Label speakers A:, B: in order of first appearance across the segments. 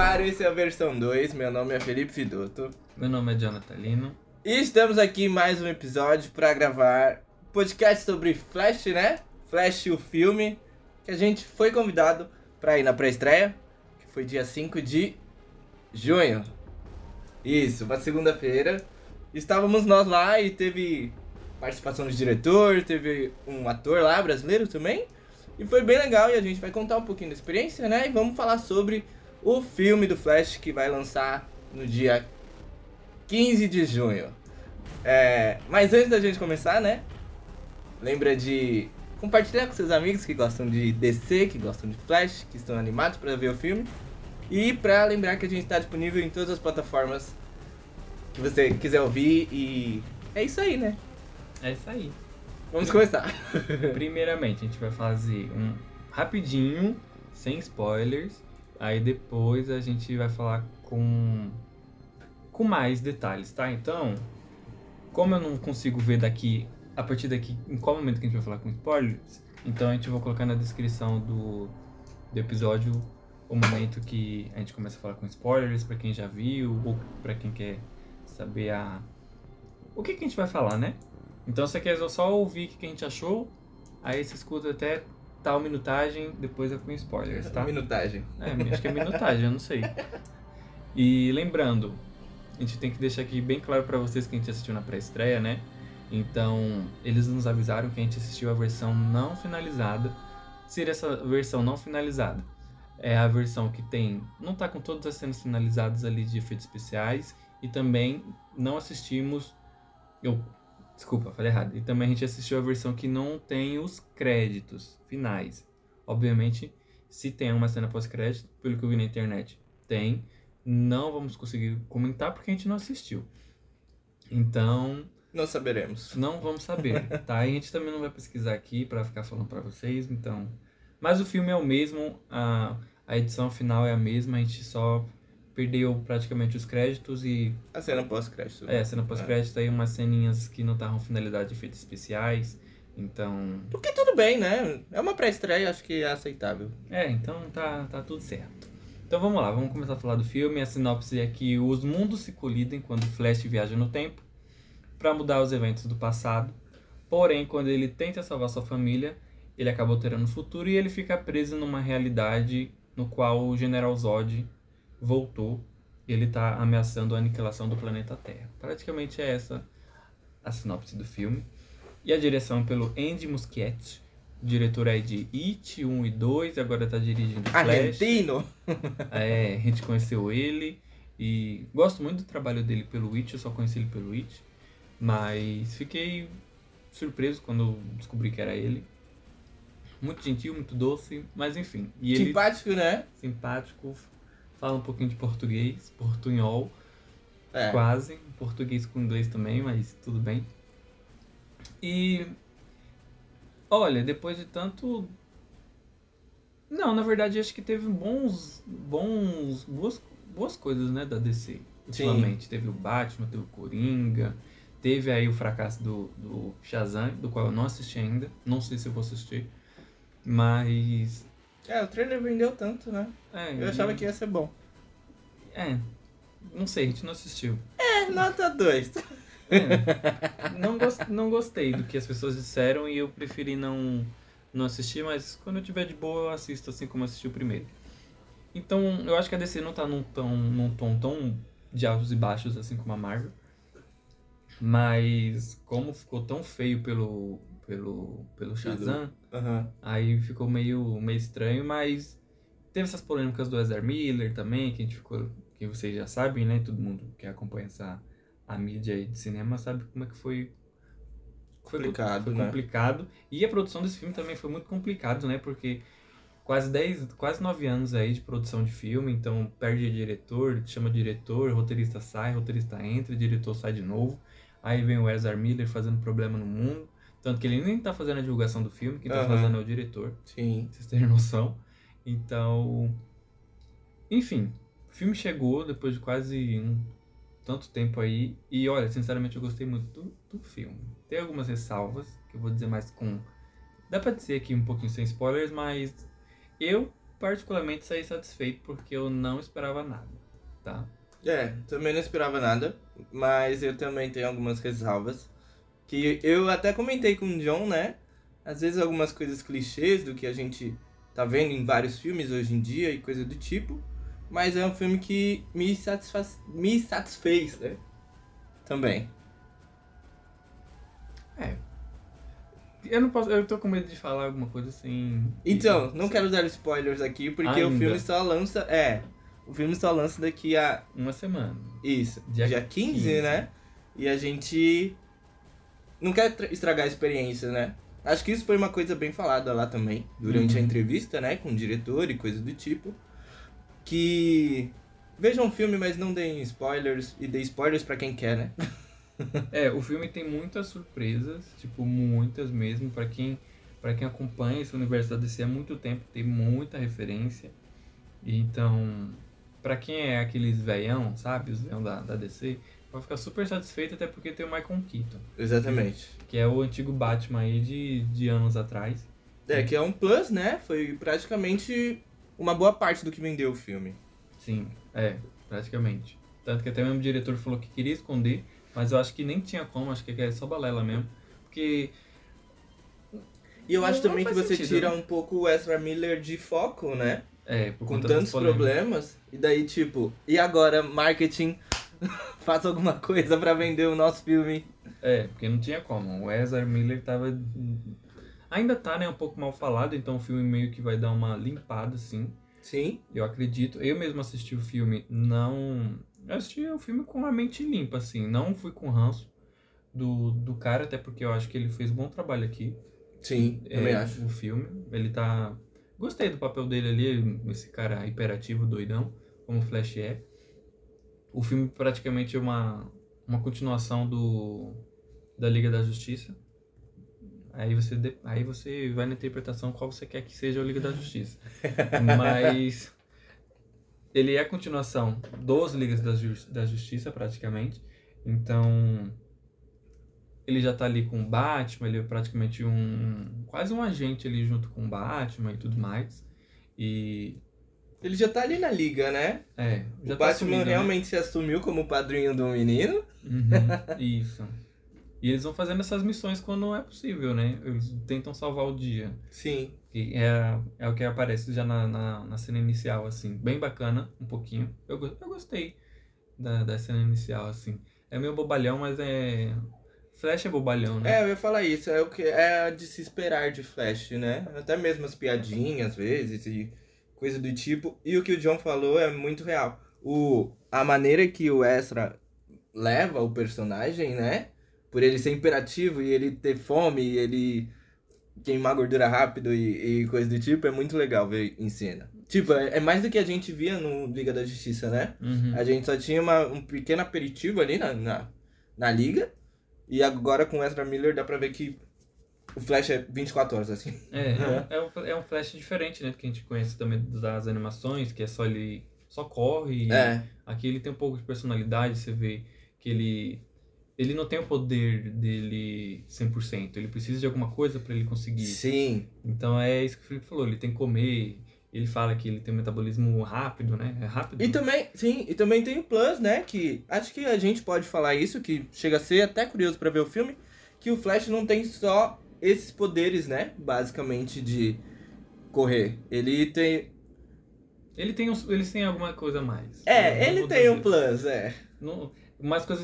A: ar, esse é a versão 2. Meu nome é Felipe Fidoto.
B: Meu nome é Jonathan Lino.
A: E estamos aqui em mais um episódio para gravar podcast sobre Flash, né? Flash, o filme, que a gente foi convidado para ir na pré-estreia, que foi dia 5 de junho. Isso, uma segunda-feira. Estávamos nós lá e teve participação do diretor, teve um ator lá brasileiro também. E foi bem legal e a gente vai contar um pouquinho da experiência, né? E vamos falar sobre o filme do Flash que vai lançar no dia 15 de junho. É, mas antes da gente começar, né? Lembra de compartilhar com seus amigos que gostam de DC, que gostam de Flash, que estão animados para ver o filme. E para lembrar que a gente está disponível em todas as plataformas que você quiser ouvir. E é isso aí, né?
B: É isso aí.
A: Vamos começar.
B: Primeiramente, a gente vai fazer um rapidinho, sem spoilers. Aí depois a gente vai falar com com mais detalhes, tá? Então, como eu não consigo ver daqui a partir daqui em qual momento que a gente vai falar com spoilers, então a gente vai colocar na descrição do, do episódio o momento que a gente começa a falar com spoilers para quem já viu ou para quem quer saber a o que, que a gente vai falar, né? Então você quer só ouvir o que a gente achou, aí você escuta até tal minutagem, depois é com spoilers, tá?
A: Minutagem.
B: É, acho que é minutagem, eu não sei. E lembrando, a gente tem que deixar aqui bem claro para vocês que a gente assistiu na pré-estreia, né? Então, eles nos avisaram que a gente assistiu a versão não finalizada. Seria essa versão não finalizada? É a versão que tem, não tá com todas as cenas finalizadas ali de efeitos especiais e também não assistimos eu Desculpa, falei errado. E também a gente assistiu a versão que não tem os créditos finais. Obviamente, se tem uma cena pós-crédito, pelo que eu vi na internet, tem. Não vamos conseguir comentar porque a gente não assistiu. Então.
A: Não saberemos.
B: Não vamos saber, tá? E a gente também não vai pesquisar aqui para ficar falando para vocês, então. Mas o filme é o mesmo, a, a edição final é a mesma, a gente só perdeu praticamente os créditos e.
A: A cena pós-crédito.
B: É, a cena pós-crédito é. aí umas ceninhas que não estavam finalidade de efeitos especiais. Então.
A: Porque tudo bem, né? É uma pré-estreia, acho que é aceitável.
B: É, então tá, tá tudo certo. Então vamos lá, vamos começar a falar do filme. A sinopse é que os mundos se colidem quando Flash viaja no tempo para mudar os eventos do passado. Porém, quando ele tenta salvar sua família, ele acaba alterando o futuro e ele fica preso numa realidade no qual o General Zod voltou e ele está ameaçando a aniquilação do planeta Terra. Praticamente é essa a sinopse do filme. E a direção é pelo Andy Muschietti, diretor aí de It 1 e 2, agora está dirigindo Flash.
A: Argentino!
B: é, a gente conheceu ele e gosto muito do trabalho dele pelo It, eu só conheci ele pelo It, mas fiquei surpreso quando descobri que era ele. Muito gentil, muito doce, mas enfim.
A: E simpático,
B: ele,
A: né?
B: Simpático, fala um pouquinho de português, portunhol, é. quase, português com inglês também, mas tudo bem. E olha, depois de tanto não, na verdade acho que teve bons bons boas, boas coisas, né, da DC. Ultimamente Sim. teve o Batman, teve o Coringa, teve aí o fracasso do, do Shazam, do qual eu não assisti ainda, não sei se eu vou assistir, mas
A: é, o trailer vendeu tanto, né? É, eu achava que ia ser bom.
B: É, não sei, a gente não assistiu.
A: É, nota 2.
B: É, não, gost, não gostei do que as pessoas disseram e eu preferi não, não assistir, mas quando eu tiver de boa eu assisto assim como assisti o primeiro. Então, eu acho que a DC não tá num, tão, num tom tão de altos e baixos assim como a Marvel. Mas como ficou tão feio pelo, pelo, pelo Shazam. Uhum. Aí ficou meio, meio estranho, mas teve essas polêmicas do Ezra Miller também, que a gente ficou. Que vocês já sabem, né? Todo mundo que acompanha essa a mídia aí de cinema sabe como é que foi.
A: Foi complicado,
B: foi
A: né?
B: complicado. E a produção desse filme também foi muito complicado, né? Porque quase 10, quase 9 anos aí de produção de filme, então perde diretor, chama diretor, roteirista sai, roteirista entra, diretor sai de novo. Aí vem o Ezra Miller fazendo problema no mundo. Tanto que ele nem tá fazendo a divulgação do filme, quem tá uhum. fazendo é o diretor.
A: Sim.
B: Pra vocês terem noção. Então. Enfim, o filme chegou depois de quase um tanto tempo aí. E olha, sinceramente eu gostei muito do, do filme. Tem algumas ressalvas, que eu vou dizer mais com. Dá pra dizer aqui um pouquinho sem spoilers, mas eu particularmente saí satisfeito porque eu não esperava nada, tá?
A: É, também não esperava nada, mas eu também tenho algumas ressalvas. Que eu até comentei com o John, né? Às vezes algumas coisas clichês do que a gente tá vendo em vários filmes hoje em dia e coisa do tipo. Mas é um filme que me, satisfaz... me satisfez, né? Também.
B: É. Eu não posso. Eu tô com medo de falar alguma coisa assim.
A: Então, não quero dar spoilers aqui, porque
B: Ainda.
A: o filme só lança. É. O filme só lança daqui a.
B: Uma semana.
A: Isso.
B: Dia
A: Dia, 15,
B: 15.
A: né? E a gente. Não quer tra- estragar a experiência, né? Acho que isso foi uma coisa bem falada lá também, durante a
B: Uhum.
A: entrevista, né? Com o diretor e coisa do tipo. Que. Vejam o filme, mas não deem spoilers. E dê spoilers pra quem quer, né?
B: É, o filme tem muitas surpresas, tipo, muitas mesmo, pra quem, pra quem acompanha esse universo da DC há muito tempo, tem muita referência. Então, pra quem é aqueles veião, sabe, os veião da, da DC, vai ficar super satisfeito até porque tem o Michael Keaton,
A: Exatamente.
B: que é o antigo Batman aí de, de anos atrás.
A: É, que é um plus, né? Foi praticamente uma boa parte do que vendeu o filme.
B: Sim, é, praticamente. Tanto que até mesmo o diretor falou que queria esconder, mas eu acho que nem tinha como, acho que é só balela mesmo. Porque
A: E eu
B: Não-
A: acho também que você
B: sentido,
A: tira
B: né?
A: um pouco o Ezra Miller de foco, né?
B: É, por
A: Com tantos
B: polêmicas.
A: problemas. E daí, tipo, e agora, marketing, faça alguma coisa pra vender o nosso filme.
B: É, porque não tinha como. O Ezra Miller tava. Ainda tá, né, um pouco mal falado, então o filme meio que vai dar uma limpada, assim.
A: Sim.
B: Eu acredito. Eu mesmo assisti o filme, não. Eu assisti o filme com a mente limpa, assim. Não fui com ranço do, do cara, até porque eu acho que ele fez um bom trabalho aqui.
A: Sim,
B: é,
A: também acho.
B: O filme. Ele tá. Gostei do papel dele ali, esse cara hiperativo, doidão, como o Flash é. O filme praticamente é uma, uma continuação do da Liga da Justiça. Aí você, aí você vai na interpretação qual você quer que seja a Liga da Justiça. Mas ele é a continuação dos Ligas da, Ju- da Justiça, praticamente. Então, ele já tá ali com o Batman, ele é praticamente um. quase um agente ali junto com o Batman e tudo mais. E.
A: Ele já tá ali na liga, né?
B: É, já
A: o
B: tá
A: Batman
B: assumido, né?
A: realmente se assumiu como padrinho do menino.
B: Uhum, isso. E eles vão fazendo essas missões quando é possível, né? Eles tentam salvar o dia.
A: Sim.
B: Que é, é o que aparece já na, na, na cena inicial, assim. Bem bacana, um pouquinho. Eu, eu gostei da, da cena inicial, assim. É meio bobalhão, mas é. Flash é bobalhão, né?
A: É, eu ia falar isso. É o que é de se esperar de Flash, né? Até mesmo as piadinhas, às vezes, e coisa do tipo. E o que o John falou é muito real. O, a maneira que o Ezra leva o personagem, né? Por ele ser imperativo e ele ter fome e ele queimar gordura rápido e, e coisa do tipo, é muito legal ver em cena. Tipo, é, é mais do que a gente via no Liga da Justiça, né?
B: Uhum.
A: A gente só tinha uma, um pequeno aperitivo ali na, na, na liga. E agora com o Ezra Miller dá pra ver que o Flash é 24 horas, assim.
B: É, é, é, um, é um Flash diferente, né? Que a gente conhece também das animações, que é só ele. Só corre.
A: É,
B: Aqui ele tem um pouco de personalidade, você vê que ele. Ele não tem o poder dele 100%. Ele precisa de alguma coisa pra ele conseguir.
A: sim.
B: Então é isso que o Felipe falou, ele tem que comer, ele fala que ele tem um metabolismo rápido, né? É rápido.
A: E também, sim, e também tem o Plus, né? Que acho que a gente pode falar isso, que chega a ser até curioso pra ver o filme, que o Flash não tem só esses poderes, né? Basicamente de correr. Ele tem.
B: Ele tem uns, eles têm alguma coisa a mais.
A: É, ele tem um
B: dizer.
A: Plus, é.
B: Não,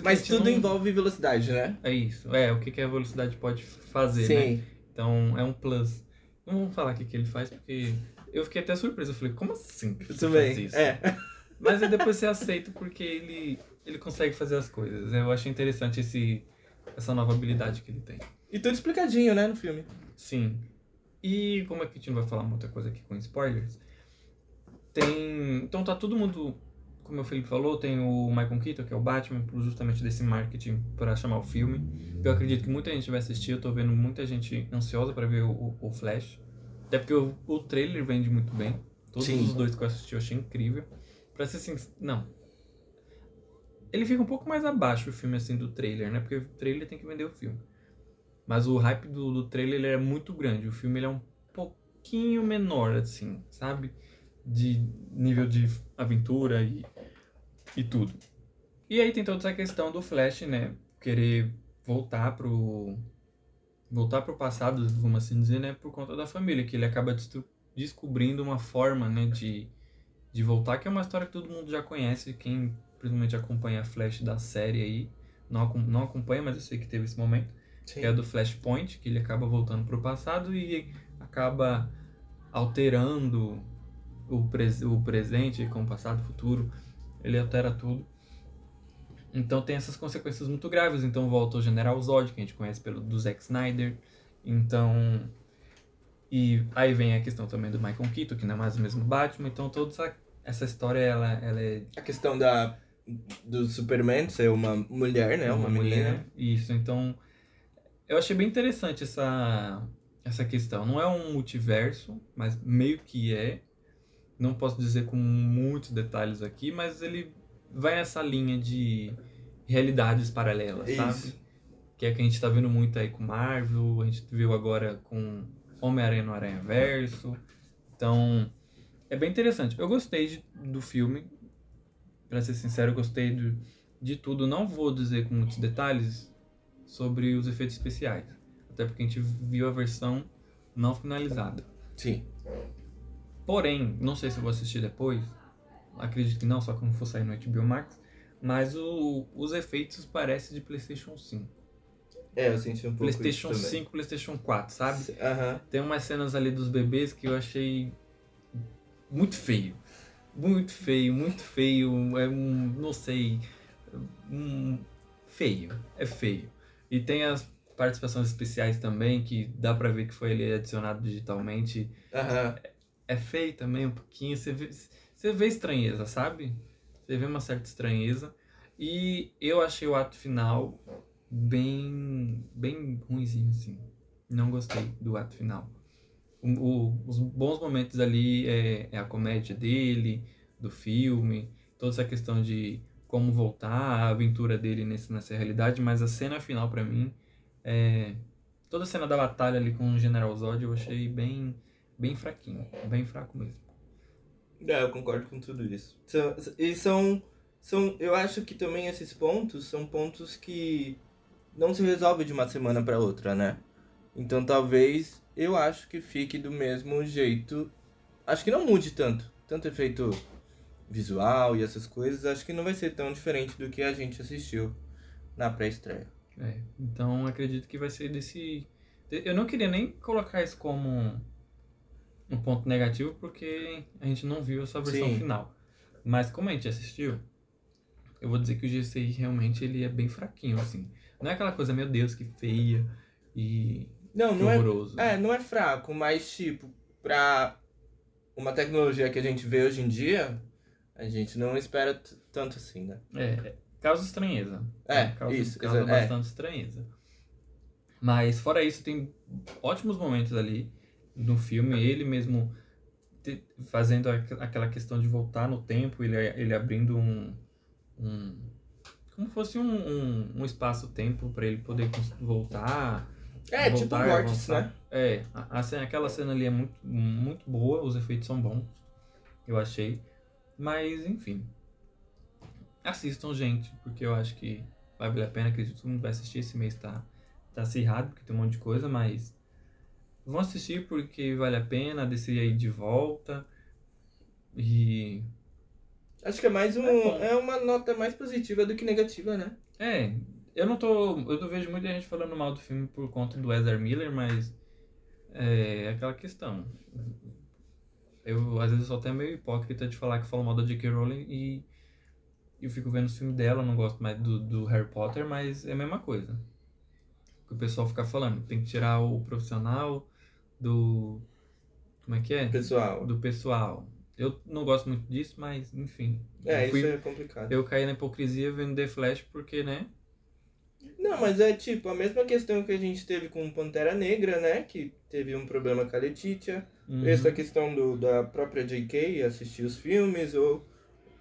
A: Mas tudo
B: não-
A: envolve velocidade, né?
B: É isso. É, o que, que a velocidade pode fazer, né?
A: Sim.
B: Então é um plus. Não vamos falar o que, que ele faz, porque eu fiquei até surpreso. Eu falei, como assim que você
A: Tudo
B: faz isso?
A: É.
B: Mas aí depois você aceita porque ele, ele consegue fazer as coisas. Eu achei interessante esse, essa nova habilidade que ele tem.
A: E tudo explicadinho, né, no filme.
B: Sim. E como é que a gente não vai falar muita coisa aqui com spoilers? Tem. Então tá todo mundo. Como o Felipe falou, tem o Michael Keaton, que é o Batman, por justamente desse marketing para chamar o filme. Eu acredito que muita gente vai assistir, eu tô vendo muita gente ansiosa para ver o, o Flash. Até porque o, o trailer vende muito bem. Todos
A: Sim.
B: os dois que eu assisti eu achei incrível. Pra ser sincero, não. Ele fica um pouco mais abaixo o filme assim do trailer, né? Porque o trailer tem que vender o filme. Mas o hype do, do trailer ele é muito grande. O filme ele é um pouquinho menor, assim, sabe? de nível de aventura e, e tudo. E aí tem toda essa questão do Flash, né? Querer voltar pro voltar pro passado, vamos assim dizer, né, por conta da família, que ele acaba descobrindo uma forma, né, de, de voltar, que é uma história que todo mundo já conhece, quem principalmente acompanha a Flash da série aí, não, não acompanha, mas eu sei que teve esse momento, Sim. que é do Flashpoint, que ele acaba voltando pro passado e acaba alterando o, pres o presente com o passado, o futuro, ele altera tudo. Então tem essas consequências muito graves. Então volta o General Zod, que a gente conhece pelo do Zack Snyder. Então. E aí vem a questão também do Michael Keaton, que não é mais o mesmo Batman. Então toda essa, essa história, ela, ela é.
A: A questão da, do Superman ser uma mulher, né? Uma, uma mulher.
B: Isso, então. Eu achei bem interessante essa, essa questão. Não é um multiverso, mas meio que é. Não posso dizer com muitos detalhes aqui, mas ele vai nessa linha de realidades paralelas, Isso. sabe? Que é que a gente tá vendo muito aí com Marvel, a gente viu agora com Homem-Aranha no Aranha Verso. Então, é bem interessante. Eu gostei de, do filme, para ser sincero, eu gostei de, de tudo. Não vou dizer com muitos detalhes sobre os efeitos especiais, até porque a gente viu a versão não finalizada.
A: Sim.
B: Porém, não sei se eu vou assistir depois, acredito que não, só quando for sair no HBO Max. Mas o, os efeitos parecem de PlayStation 5.
A: É, eu senti um pouco
B: PlayStation 5, PlayStation 4, sabe?
A: Uhum.
B: Tem umas cenas ali dos bebês que eu achei muito feio. Muito feio, muito feio. É um, não sei. Um, feio. É feio. E tem as participações especiais também, que dá pra ver que foi ali adicionado digitalmente.
A: Uhum.
B: É, é feio também um pouquinho. Você vê, você vê estranheza, sabe? Você vê uma certa estranheza. E eu achei o ato final bem, bem ruimzinho, assim. Não gostei do ato final. O, os bons momentos ali é, é, a comédia dele, do filme, toda essa questão de como voltar, a aventura dele nesse, nessa realidade, mas a cena final para mim é. Toda a cena da batalha ali com o General Zod eu achei bem, bem fraquinho, bem fraco mesmo.
A: É, eu concordo com tudo isso. São, e são, são. Eu acho que também esses pontos são pontos que não se resolvem de uma semana para outra, né? Então talvez eu acho que fique do mesmo jeito. Acho que não mude tanto. Tanto efeito visual e essas coisas, acho que não vai ser tão diferente do que a gente assistiu na pré-estreia.
B: É, então acredito que vai ser desse. Eu não queria nem colocar isso como um ponto negativo porque a gente não viu essa versão Sim. final. Mas como a gente assistiu, eu vou dizer que o GCI realmente ele é bem fraquinho, assim. Não é aquela coisa, meu Deus, que feia e
A: não, não é-
B: horroroso.
A: É, é, não é fraco, mas tipo, pra uma tecnologia que a gente vê hoje em dia, a gente não espera tanto assim, né?
B: É, causa estranheza.
A: É,
B: causa,
A: isso.
B: Causa
A: é.
B: bastante estranheza. Mas fora isso, tem ótimos momentos ali no filme, ele mesmo te, fazendo aquela questão de voltar no tempo, ele, ele abrindo um, um como fosse um, um, um espaço-tempo para ele poder voltar.
A: É, tipo voltar tipo vórtice, né?
B: É, a, a aquela cena ali é muito, muito boa, os efeitos são bons, eu achei. Mas, enfim. Assistam, gente, porque eu acho que vai valer a pena, acredito que todo mundo vai assistir esse mês, tá, tá acirrado, porque tem um monte de coisa, mas Vão assistir porque vale a pena, descer aí de volta. E.
A: Acho que é mais um. É, é, uma nota mais positiva do que negativa, né?
B: É. Eu não tô. Eu não vejo muita gente falando mal do filme por conta do Ezra Miller, mas. É aquela questão. Eu, às vezes, eu sou até meio hipócrita de falar que falo mal da J.K. Rowling e. Eu fico vendo os filmes dela, não gosto mais do, do Harry Potter, mas é a mesma coisa. Que o pessoal fica falando. Tem que tirar o profissional do. Como é que é?
A: Pessoal.
B: Do pessoal. Eu não gosto muito disso, mas enfim.
A: É, fui, isso é complicado.
B: Eu caí na hipocrisia vendo The Flash porque, né?
A: Não, mas é tipo a mesma questão que a gente teve com Pantera Negra, né? Que teve um problema com a Letitia. Uhum. Essa questão do, da própria J.K. assistir os filmes, ou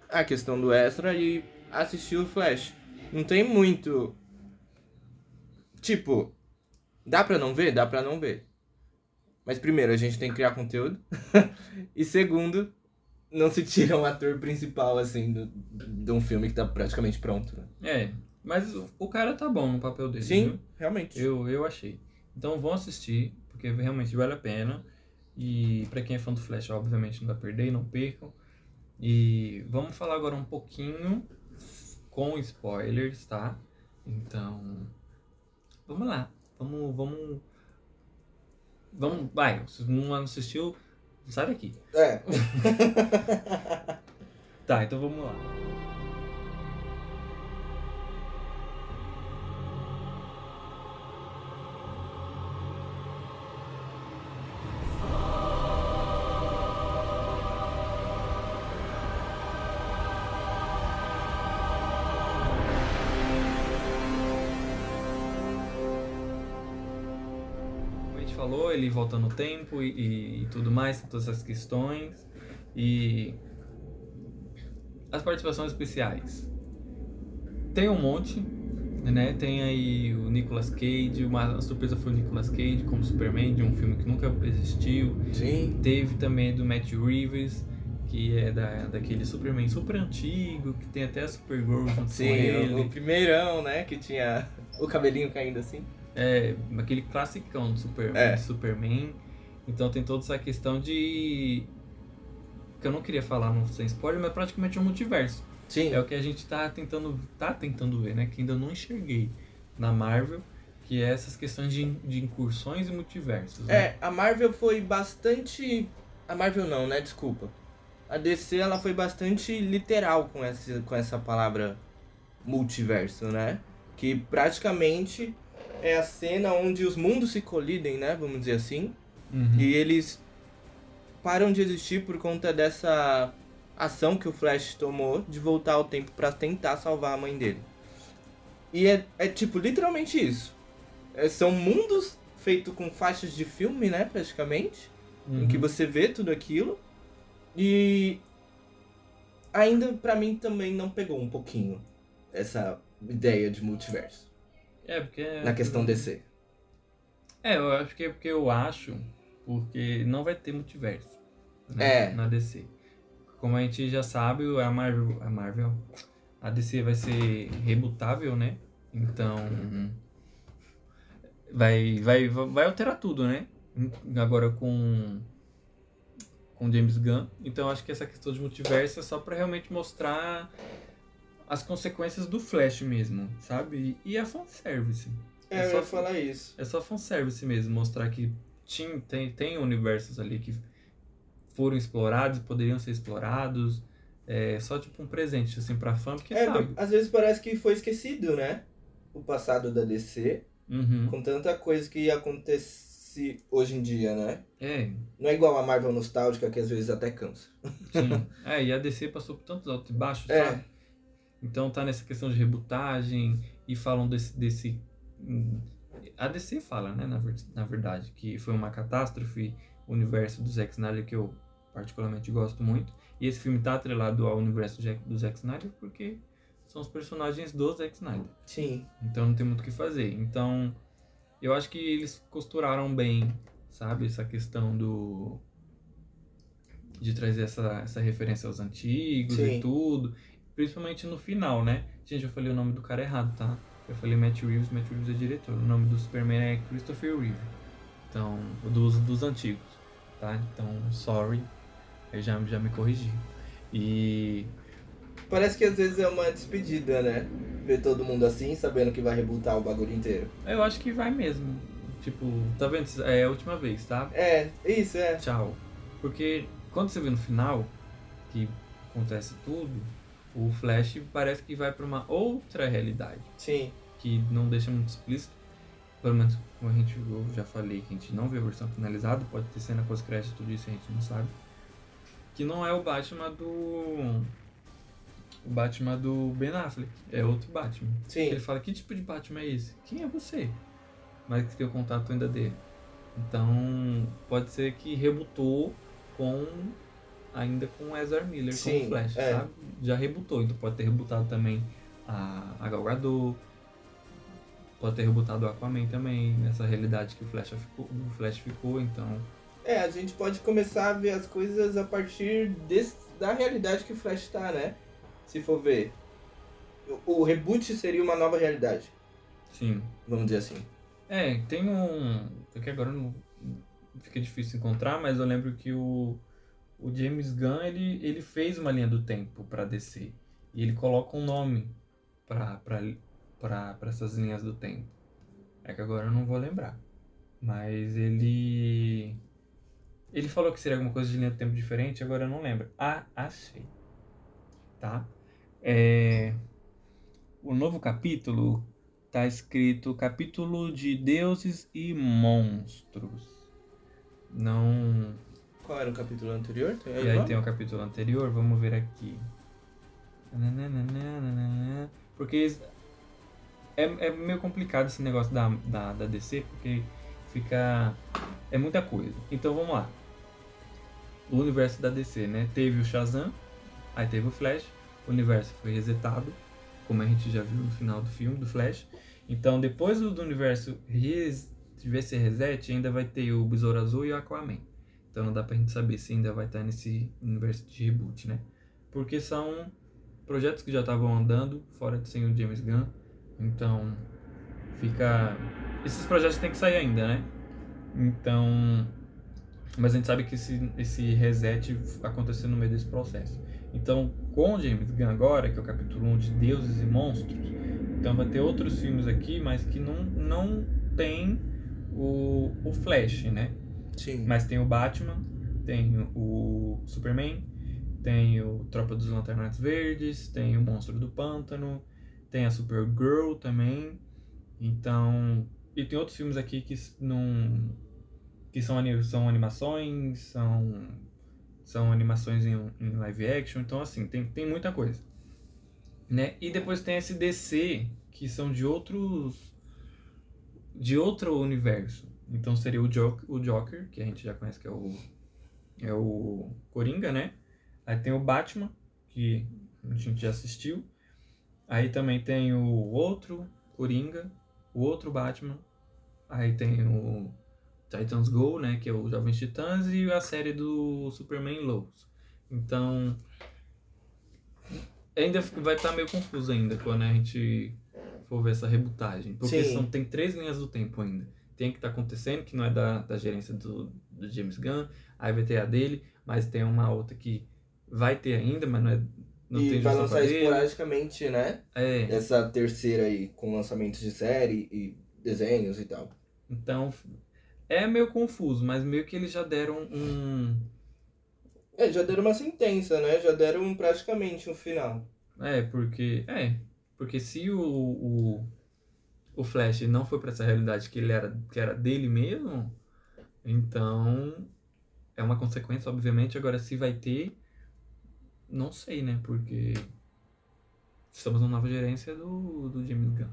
A: a questão do Extra e assistir o Flash. Não tem muito. Tipo, dá pra não ver? Dá pra não ver. Mas primeiro, a gente tem que criar conteúdo. e segundo, não se tira um ator principal, assim, do- de um filme que tá praticamente pronto. Né?
B: É, mas o, cara tá bom no papel dele.
A: Sim,
B: viu?
A: realmente.
B: Eu, eu achei. Então vão assistir, porque realmente vale a pena. E pra quem é fã do Flash, obviamente não vai perder, não percam. E vamos falar agora um pouquinho com spoilers, tá? Então, vamos lá. Vamos, vamos. Vamos, vai. Se não assistiu, sai daqui.
A: É.
B: Tá, então vamos lá. Falou, ele volta no tempo e, e- e tudo mais, todas essas questões. E as participações especiais. Tem um monte, né? Tem aí o Nicolas Cage, uma surpresa foi o Nicolas Cage como Superman, de um filme que nunca existiu.
A: Sim.
B: Teve também do Matt Reeves, que é da, daquele Superman super antigo, que tem até a Supergirl junto com
A: Sim,
B: ele.
A: o, o primeirão, né? Que tinha o cabelinho caindo assim.
B: É, aquele classicão do Super,
A: É.
B: Superman. Então tem toda essa questão de. Que eu não queria falar não sem spoiler, mas praticamente um multiverso.
A: Sim.
B: É o que a gente tá tentando, tá tentando ver, né? Que ainda não enxerguei na Marvel, que é essas questões de, de incursões e multiversos. Né?
A: É, a Marvel foi bastante. A Marvel não, né? Desculpa. A DC ela foi bastante literal com essa, com essa palavra multiverso, né? Que praticamente é a cena onde os mundos se colidem, né? Vamos dizer assim.
B: Uhum.
A: E eles param de existir por conta dessa ação que o Flash tomou de voltar ao tempo pra tentar salvar a mãe dele. E é, é tipo, literalmente isso. É, são mundos feitos com faixas de filme, né, praticamente, em
B: Uhum.
A: que você vê tudo aquilo. E ainda pra mim também não pegou um pouquinho essa ideia de multiverso
B: É, porque.
A: na questão DC.
B: É, eu acho que é porque eu acho, porque não vai ter multiverso né,
A: É.
B: na DC. Como a gente já sabe, a Marvel, a Marvel, a DC vai ser rebutável, né? Então vai, vai, vai alterar tudo, né? Agora com com James Gunn. Então acho que essa questão de multiverso é só pra realmente mostrar as consequências do Flash mesmo, sabe? E, a fanservice.
A: É,
B: É
A: eu
B: só-
A: ia falar isso.
B: É só fanservice mesmo, mostrar que tinha, tem, tem universos ali que foram explorados, poderiam ser explorados. É só tipo um presente, assim, pra fã, porque
A: É,
B: sabe.
A: às vezes parece que foi esquecido, né? O passado da DC,
B: Uhum.
A: com tanta coisa que acontece hoje em dia, né?
B: É,
A: Não é igual a Marvel nostálgica, que às vezes até cansa.
B: sim. é, e a DC passou por tantos altos e baixos,
A: É.
B: sabe? Então tá nessa questão de rebutagem e falam desse. desse hum, a DC fala, né, na, na verdade, que foi uma catástrofe o universo do Zack Snyder que eu particularmente gosto muito. E esse filme tá atrelado ao universo do Zack Snyder porque são os personagens do Zack Snyder.
A: Sim.
B: Então não tem muito o que fazer. Então eu acho que eles costuraram bem, sabe, essa questão do de trazer essa, essa referência aos antigos
A: Sim.
B: e tudo, principalmente no final, né? Gente, eu falei o nome do cara errado, tá? Eu falei Matt Reeves, Matt Reeves é diretor. O nome do Superman é Christopher Reeve. Então, dos, dos antigos, tá? Então, sorry, eu já, já me corrigi. E
A: Parece que às vezes é uma despedida, né? Ver todo mundo assim, sabendo que vai rebutar o bagulho inteiro.
B: eu acho que vai mesmo. Tipo, tá vendo? É a última vez, tá?
A: É, isso, é.
B: tchau. Porque quando você vê no final que acontece tudo, o Flash parece que vai pra uma outra realidade,
A: Sim.
B: que não deixa muito explícito. Pelo menos, como a gente eu já falei, que a gente não vê a versão finalizada, pode ter cena pós-crédito, tudo isso a gente não sabe. Que não é o Batman do. O Batman do Ben Affleck, é outro Batman.
A: Sim.
B: Ele fala, que tipo de Batman é esse? Quem é você? Mas que tem o contato ainda dele. Então, pode ser que rebutou com. Ainda com o Ezra Miller
A: Sim,
B: como Flash,
A: é.
B: sabe? Já rebutou, então pode ter rebutado também a, a Gal Gadot. Pode ter rebutado o Aquaman também, nessa realidade que o Flash ficou, o Flash ficou então.
A: É, a gente pode começar a ver as coisas a partir desse, da realidade que o Flash tá, né? Se for ver. O, o reboot seria uma nova realidade,
B: Sim.
A: vamos dizer assim.
B: É, tem um. é que agora não fica difícil encontrar, mas eu lembro que o, o James Gunn ele, ele fez uma linha do tempo pra DC. E ele coloca um nome pra essas linhas do tempo. É que agora eu não vou lembrar. Mas ele. Ele falou que seria alguma coisa de linha do tempo diferente, agora eu não lembro. Ah, achei. Tá? É, o novo capítulo tá escrito capítulo de deuses e monstros. Não.
A: Qual era o capítulo anterior? Tem
B: E aí tem o capítulo anterior, vamos ver aqui. Porque é, é meio complicado esse negócio da, da, da DC, porque fica. É muita coisa. Então vamos lá. O universo da DC, né? Teve o Shazam, aí teve o Flash, o universo foi resetado, como a gente já viu no final do filme, do Flash. Então depois do, do universo res, tiver esse reset, ainda vai ter o Besouro Azul e o Aquaman. Então não dá pra gente saber se ainda vai estar nesse universo de reboot, né? Porque são projetos que já estavam andando, fora de sem o James Gunn. Então fica. Esses projetos têm que sair ainda, né? Então. Mas a gente sabe que esse, esse reset aconteceu no meio desse processo. Então, com o James Gunn agora, que é o capítulo 1 de Deuses e Monstros, então vai ter outros filmes aqui, mas que não, não tem o, o Flash, né?
A: Sim.
B: Mas tem o Batman, tem o Superman, tem o Tropa dos Lanternas Verdes, tem o Monstro do Pântano, tem a Supergirl também. Então, e tem outros filmes aqui que não que são, são animações, são são animações em, em live action, então assim, tem, tem muita coisa. Né? E depois tem esse DC, que são de outros de outro universo. Então seria o Joker, o Joker, que a gente já conhece que é o é o Coringa, né? Aí tem o Batman, que a gente já assistiu. Aí também tem o outro Coringa, o outro Batman. Aí tem o Titans Go, né, que é o Jovens Titãs e a série do Superman Lois. Então ainda vai estar meio confuso ainda quando a gente for ver essa rebutagem, porque
A: Sim.
B: são, tem três linhas do tempo ainda. Tem que estar acontecendo, que não é da, da gerência do, do James Gunn, aí vai ter a dele, mas tem uma outra que vai ter ainda, mas não é não
A: e
B: tem
A: vai lançar esporadicamente, né?
B: É,
A: Essa terceira aí, com lançamentos de série e desenhos e tal.
B: então é meio confuso, mas meio que eles já deram um
A: É, já deram uma sentença, né? Já deram praticamente um final.
B: É, porque. É. Porque se o, o, o Flash não foi pra essa realidade que ele era, que era dele mesmo, então é uma consequência, obviamente. Agora, se vai ter, não sei, né? Porque estamos na nova gerência do, do James Gunn.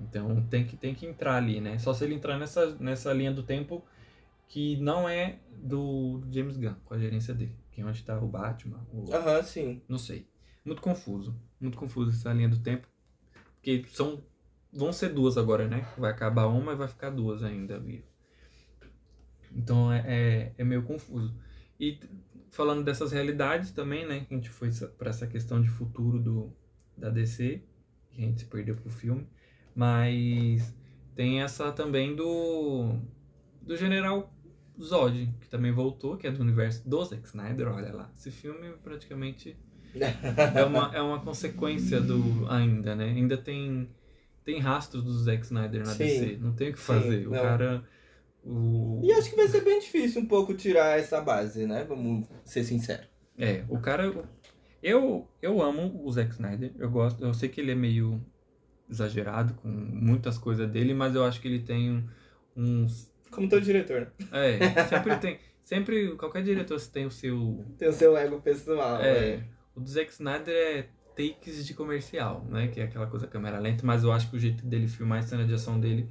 B: Então tem que, tem que entrar ali, né? Só se ele entrar nessa, nessa linha do tempo que não é do, do James Gunn, com a gerência dele. Que é onde tá o Batman, o,
A: Aham, sim.
B: não sei. Muito confuso. Muito confuso essa linha do tempo. Porque são. Vão ser duas agora, né? Vai acabar uma e vai ficar duas ainda vivo. Então é, é, é meio confuso. E falando dessas realidades também, né? A gente foi para essa questão de futuro do, da DC, que a gente se perdeu pro filme. Mas tem essa também do. Do General Zod, que também voltou, que é do universo do Zack Snyder, olha lá. Esse filme praticamente é uma, é uma consequência do ainda, né? Ainda tem tem rastros do Zack Snyder na
A: Sim.
B: DC, não tem o que
A: Sim,
B: fazer. o
A: não.
B: cara o
A: E acho que vai ser bem difícil um pouco tirar essa base, né? Vamos ser sinceros.
B: é, o cara eu eu amo o Zack Snyder, eu gosto, eu sei que ele é meio exagerado com muitas coisas dele, mas eu acho que ele tem uns
A: Como todo diretor, né?
B: é, sempre tem, sempre qualquer diretor tem o seu
A: Tem o seu ego pessoal,
B: É,
A: né?
B: o do Zack Snyder é takes de comercial, né? Que é aquela coisa câmera lenta, mas eu acho que o jeito dele filmar a cena de ação dele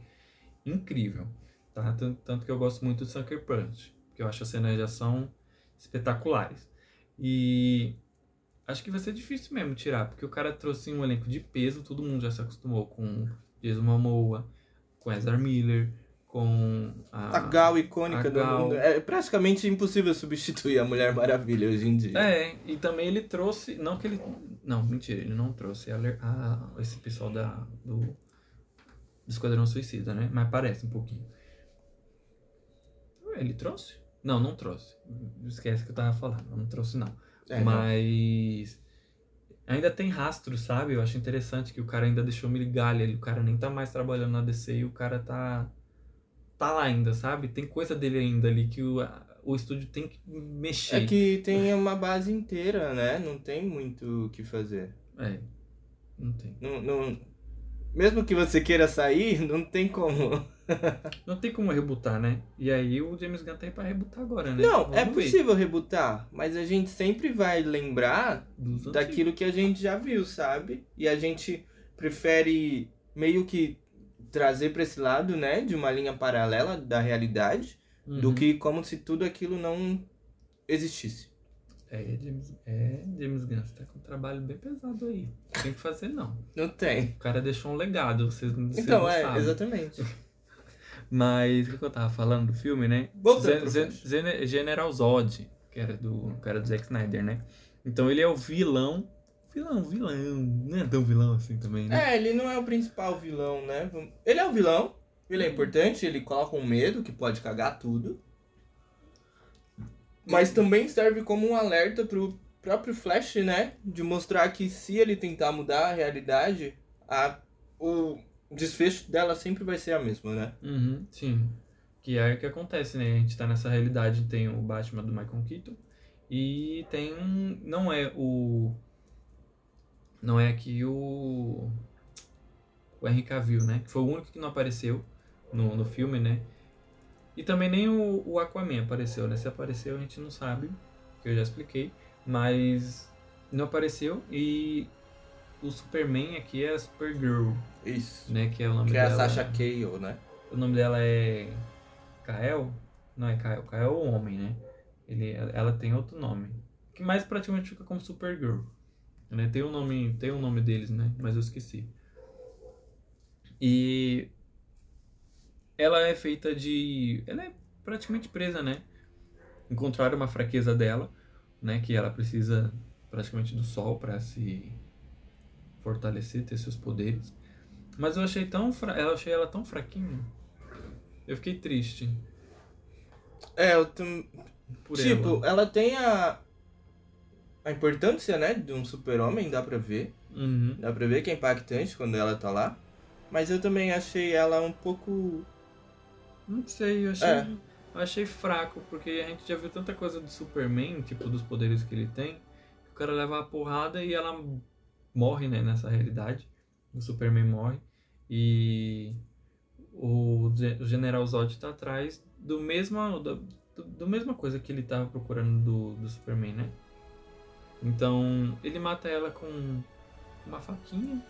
B: incrível, tá? Tanto, tanto que eu gosto muito do Sucker Punch, porque eu acho as cenas de ação espetaculares. E acho que vai ser difícil mesmo tirar, porque o cara trouxe um elenco de peso, todo mundo já se acostumou com Jason Momoa, com Ezra Miller, com a.
A: A Gal icônica
B: a
A: do
B: Gal.
A: mundo. É praticamente impossível substituir a Mulher Maravilha hoje em dia.
B: É, e também ele trouxe. Não que ele. Não, mentira, ele não trouxe a, a- esse pessoal da, do, do Esquadrão Suicida, né? Mas parece um pouquinho. Ele trouxe? Não, não trouxe. Esquece que eu tava falando. Não trouxe, não.
A: É, não.
B: Mas. Ainda tem rastro, sabe? Eu acho interessante que o cara ainda deixou migalha ali. O cara nem tá mais trabalhando na DC e o cara tá. Tá lá ainda, sabe? Tem coisa dele ainda ali que o, o estúdio tem que mexer.
A: É que tem uma base inteira, né? Não tem muito o que fazer.
B: É. Não tem.
A: Não, não- Mesmo que você queira sair, não tem como.
B: Não tem como rebutar, né? E aí o James Gunn tá aí pra rebutar agora, né?
A: Não,
B: Vamos
A: é
B: ver.
A: possível rebutar, mas a gente sempre vai lembrar daquilo que a gente já viu, sabe? E a gente prefere meio que trazer pra esse lado, né, de uma linha paralela da realidade, do
B: Uhum.
A: que como se tudo aquilo não existisse.
B: É, James, é, James Gunn, você tá com um trabalho bem pesado aí. Não tem que fazer, não.
A: Não tem.
B: O cara deixou um legado, vocês, vocês
A: Então,
B: não
A: é,
B: sabem.
A: exatamente.
B: Mas o que eu tava falando do filme, né?
A: Voltando
B: Gen- Gen- General Zod, que era do, que era do Zack Snyder, né? Então ele é o vilão. Vilão, vilão. Não é tão vilão assim também, né?
A: É, ele não é o principal vilão, né? Ele é o vilão, ele é importante, ele coloca um medo que pode cagar tudo. Mas também serve como um alerta pro próprio Flash, né? De mostrar que se ele tentar mudar a realidade, a, o desfecho dela sempre vai ser a mesma, né?
B: Uhum, sim. Que é o que acontece, né? A gente tá nessa realidade, tem o Batman do Michael Keaton e tem um. Não é o. Não é aqui o. O Henry Cavill, né? Que foi o único que não apareceu no, no filme, né? E também nem o, o Aquaman apareceu, né? Se apareceu a gente não sabe, que eu já expliquei. Mas não apareceu e o Superman aqui é a Supergirl,
A: Isso.
B: né? Que é o nome
A: Que é a
B: dela.
A: Sasha Cale, né?
B: O nome dela é Kael? Não é Kael, Kael é o homem, né? Ele, ela tem outro nome. Que mais praticamente fica como Supergirl. Né? Tem um nome, tem um nome deles, né? Mas eu esqueci. E ela é feita de, ela é praticamente presa, né? Encontraram uma fraqueza dela, né, que ela precisa praticamente do sol para se fortalecer, ter seus poderes. Mas eu achei tão fra... eu achei ela tão fraquinha. Eu fiquei triste
A: É, eu tam...
B: por
A: tipo,
B: ela.
A: ela tem a a importância, né, de um super-homem, dá pra ver.
B: Uhum.
A: Dá pra ver que é impactante quando ela tá lá. Mas eu também achei ela um pouco.
B: Não sei, eu achei,
A: É.
B: eu achei fraco, porque a gente já viu tanta coisa do Superman, tipo, dos poderes que ele tem, que o cara leva a porrada e ela morre, né, nessa realidade. O Superman morre. E o, Ge- o General Zod tá atrás do mesma, do, do, do mesma coisa que ele tava procurando do, do Superman, né? Então, ele mata ela com uma faquinha,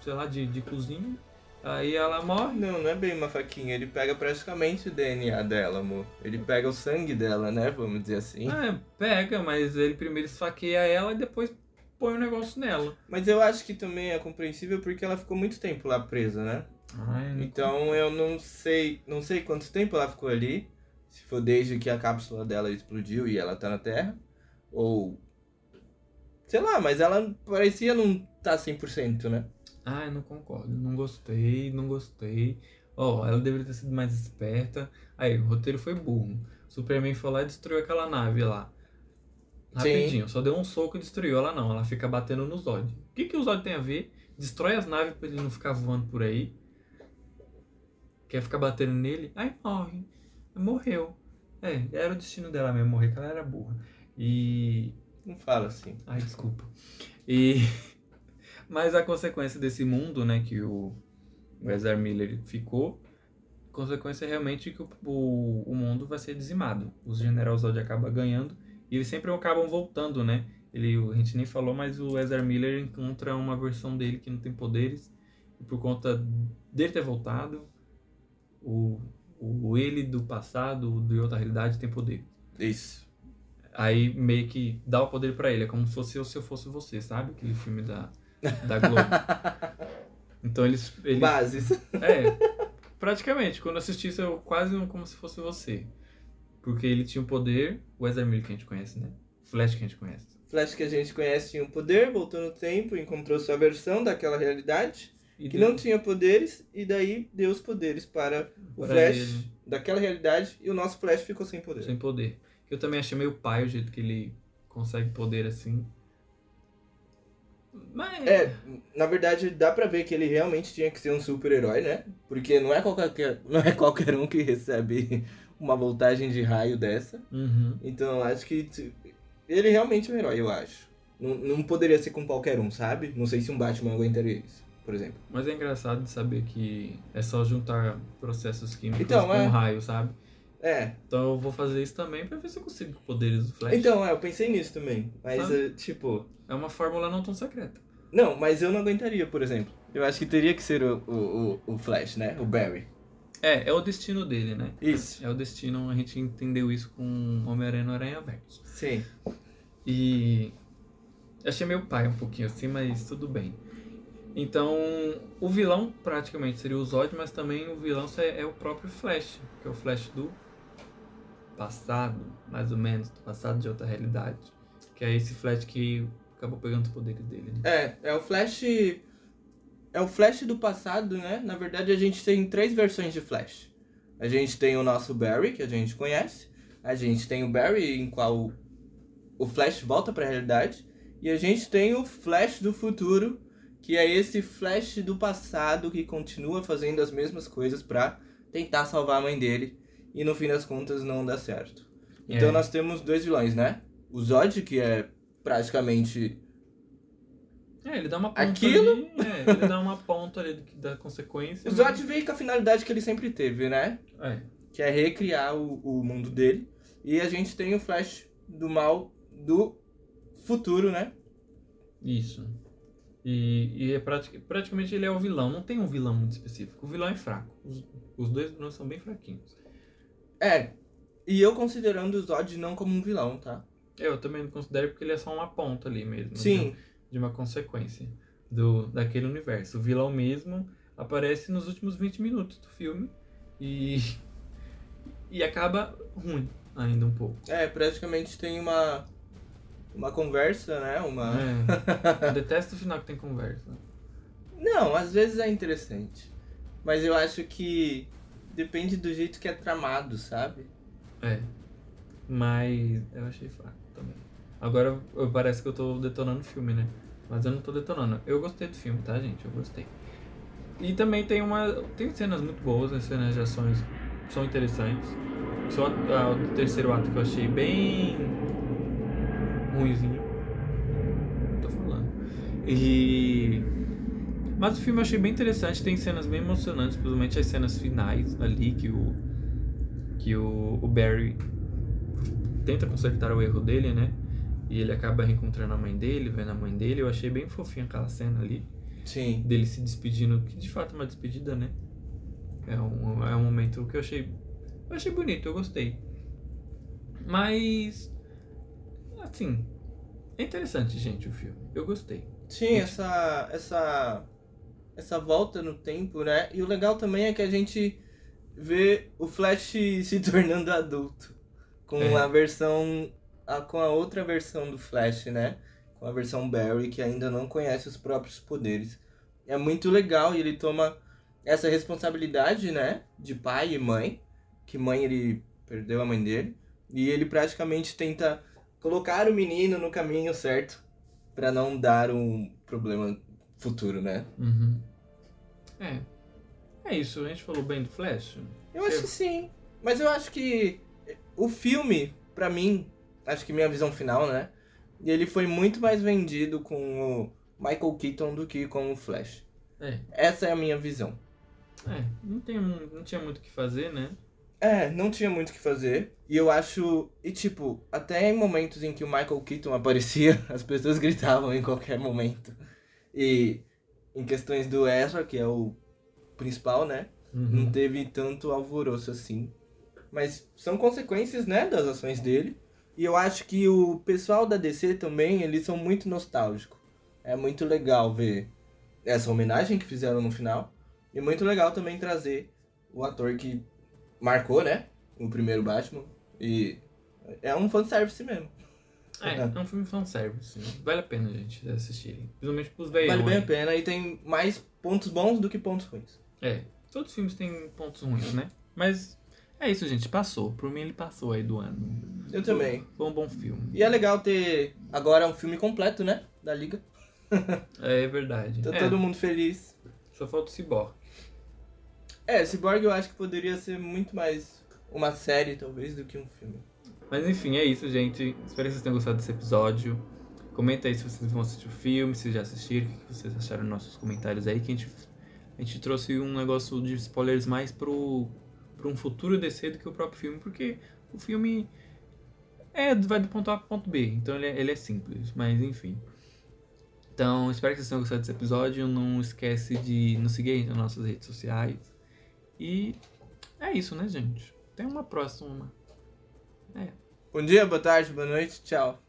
B: sei lá, de, de cozinha. Aí ela morre.
A: Não, não é bem uma faquinha. Ele pega praticamente o DNA dela, amor. Ele pega o sangue dela, né? Vamos dizer assim.
B: É, pega, mas ele primeiro esfaqueia ela e depois põe o negócio nela.
A: Mas eu acho que também é compreensível porque ela ficou muito tempo lá presa, né?
B: Ai,
A: Então eu não sei. Não sei quanto tempo ela ficou ali. Se for desde que a cápsula dela explodiu e ela tá na Terra. Ou. Sei lá, mas ela parecia não tá 100%, né?
B: Ai, não concordo. Não gostei, não gostei. Ó, ela deveria ter sido mais esperta. Aí, o roteiro foi burro. Superman foi lá e destruiu aquela nave lá. Rapidinho, só deu um soco e destruiu. Ela não, ela fica batendo no Zod. O que, que o Zod tem a ver? Destrói as naves pra ele não ficar voando por aí. Quer ficar batendo nele? Aí morre. Morreu. É, era o destino dela mesmo morrer, que ela era burra. E
A: Não fala assim.
B: Ai, desculpa. E mas a consequência desse mundo, né, que o Ezra Miller ficou, consequência é realmente que o, o, o mundo vai ser dizimado. Os General Zod acabam ganhando e eles sempre acabam voltando, né? Ele, a gente nem falou, mas o Ezra Miller encontra uma versão dele que não tem poderes e por conta dele ter voltado, o, o ele do passado, de outra realidade, tem poder.
A: Isso.
B: Aí meio que dá o poder pra ele, é como se fosse eu se eu fosse você, sabe? Aquele filme da, da Globo. Então eles. eles
A: Bases.
B: é. praticamente, quando eu assisti isso, eu quase não como se fosse você. Porque ele tinha o poder, o Ezra Miller que a gente conhece, né? Flash que a gente conhece.
A: Flash que a gente conhece tinha um poder, voltou no tempo, encontrou sua versão daquela realidade,
B: E
A: que
B: deu-
A: não tinha poderes, e daí deu os poderes para o
B: Para
A: Flash
B: ele.
A: daquela realidade, e o nosso Flash ficou sem poder.
B: sem poder. Eu também achei meio pai o jeito que ele consegue poder assim. Mas.
A: É, na verdade, dá pra ver que ele realmente tinha que ser um super-herói, né? Porque não é, qualquer, não é qualquer um que recebe uma voltagem de raio dessa.
B: Uhum.
A: Então eu acho que ele realmente é um herói, eu acho. Não, não poderia ser com qualquer um, sabe? Não sei se um Batman aguentaria isso, por exemplo.
B: Mas é engraçado saber que é só juntar processos químicos
A: Então,
B: com
A: é.
B: raio, sabe?
A: É,
B: Então eu vou fazer isso também pra ver se eu consigo poderes do Flash.
A: então, é, eu pensei nisso também. Mas, eh, tipo.
B: É uma fórmula não tão secreta.
A: Não, mas eu não aguentaria, por exemplo. Eu acho que teria que ser o, o, o, o Flash, né? O Barry.
B: É, é o destino dele, né?
A: Isso.
B: É o destino, a gente entendeu isso com Homem-Aranha no Aranha Verso.
A: Sim.
B: E achei meio pai um pouquinho assim, mas tudo bem. Então, o vilão praticamente seria o Zod, mas também o vilão é é o próprio Flash, que é o Flash do passado, mais ou menos, do passado de outra realidade. Que é esse Flash que acabou pegando os poderes dele. Né?
A: É, é o Flash. É o Flash do passado, né? Na verdade, a gente tem três versões de Flash. A gente tem o nosso Barry, que a gente conhece. A gente tem o Barry, em qual o Flash volta pra realidade. E a gente tem o Flash do futuro, que é esse Flash do passado que continua fazendo as mesmas coisas pra tentar salvar a mãe dele. E no fim das contas não dá certo. Então
B: É.
A: nós temos dois vilões, né? O Zod, que é praticamente
B: É, ele dá uma ponta
A: Aquilo?
B: ali. É, ele dá uma ponta ali da consequência.
A: O Zod veio com a finalidade que ele sempre teve, né?
B: mas- É.
A: Que é recriar o, o mundo dele. E a gente tem o Flash do mal do futuro, né?
B: Isso. E, e é prati- praticamente ele é o vilão. Não tem um vilão muito específico. O vilão é fraco. Os, os dois vilões são bem fraquinhos.
A: É. E eu considerando o Zod não como um vilão, tá?
B: Eu também não considero porque ele é só uma ponta ali mesmo.
A: Sim.
B: De, uma consequência do, daquele universo. O vilão mesmo aparece nos últimos 20 minutos do filme e, e acaba ruim ainda um pouco.
A: É, praticamente tem uma. Uma conversa, né? Uma.
B: É, eu detesto o final que tem conversa.
A: Não, às vezes é interessante. Mas eu acho que depende do jeito que é tramado, sabe?
B: É. Mas eu achei fraco também. Agora parece que eu tô detonando o filme, né? Mas eu não tô detonando. Eu gostei do filme, tá, gente? Eu gostei. E também tem uma. Tem cenas muito boas, as cenas de ações são interessantes. Só o terceiro ato que eu achei bem ruimzinho. Tô falando. E. Mas o filme eu achei bem interessante, tem cenas bem emocionantes, principalmente as cenas finais ali que o. Que o, o Barry tenta consertar o erro dele, né? E ele acaba reencontrando a mãe dele, vendo a mãe dele. Eu achei bem fofinho aquela cena ali
A: Sim.
B: dele se despedindo, que de fato é uma despedida, né? É um, é um momento que eu achei. Eu achei bonito, eu gostei. Mas. Assim. É interessante, gente, o filme. Eu gostei.
A: Sim, essa, essa, essa volta no tempo, né? E o legal também é que a gente vê o Flash se tornando adulto. Com
B: É.
A: a versão. A, com a outra versão do Flash, né? Com a versão Barry, que ainda não conhece os próprios poderes. É muito legal e ele toma essa responsabilidade, né? De pai e mãe. Que mãe ele perdeu a mãe dele. E ele praticamente tenta colocar o menino no caminho certo Pra não dar um problema futuro, né?
B: Uhum. É. É isso, a gente falou bem do Flash.
A: Eu acho
B: Eu-
A: que sim. Mas eu acho que o filme, pra mim, acho que minha visão final, né? Ele foi muito mais vendido com o Michael Keaton do que com o Flash.
B: É.
A: Essa é a minha visão.
B: É, não, tem, não tinha muito o que fazer, né?
A: É, não tinha muito o que fazer. E eu acho. E tipo, até em momentos em que o Michael Keaton aparecia, as pessoas gritavam em qualquer momento. E em questões do Ezra, que é o principal, né? não
B: Uhum.
A: teve tanto alvoroço assim. Mas são consequências, né, das ações dele. E eu acho que o pessoal da DC também, eles são muito nostálgicos. É muito legal ver essa homenagem que fizeram no final. E muito legal também trazer o ator que marcou, né? O primeiro Batman. E é um fanservice mesmo.
B: É, é um filme fanservice. Vale a pena, gente, assistirem. Principalmente pros velhos.
A: Vale bem a pena e tem mais pontos bons do que pontos ruins.
B: É, todos os filmes têm pontos ruins, né? Mas é isso, gente. Passou. Por mim, ele passou aí do ano.
A: Eu também.
B: Foi um bom filme.
A: E é legal ter agora um filme completo, né? Da Liga.
B: É verdade.
A: Tá
B: É,
A: todo mundo feliz.
B: Só falta o Cyborg.
A: É, Cyborg eu acho que poderia ser muito mais uma série, talvez, do que um filme.
B: Mas enfim, é isso, gente. Espero que vocês tenham gostado desse episódio. Comenta aí se vocês vão assistir o filme, se já assistiram, o que vocês acharam nos nossos comentários aí, que a gente, a gente trouxe um negócio de spoilers mais pro, pro um futuro DC do que o próprio filme, porque o filme é, vai do ponto A pro ponto B, então ele é, ele é simples, mas enfim. Então, espero que vocês tenham gostado desse episódio. Não esquece de nos seguir nas nossas redes sociais. E é isso, né, gente? Até uma próxima. É.
A: Bom dia, boa tarde, boa noite, tchau.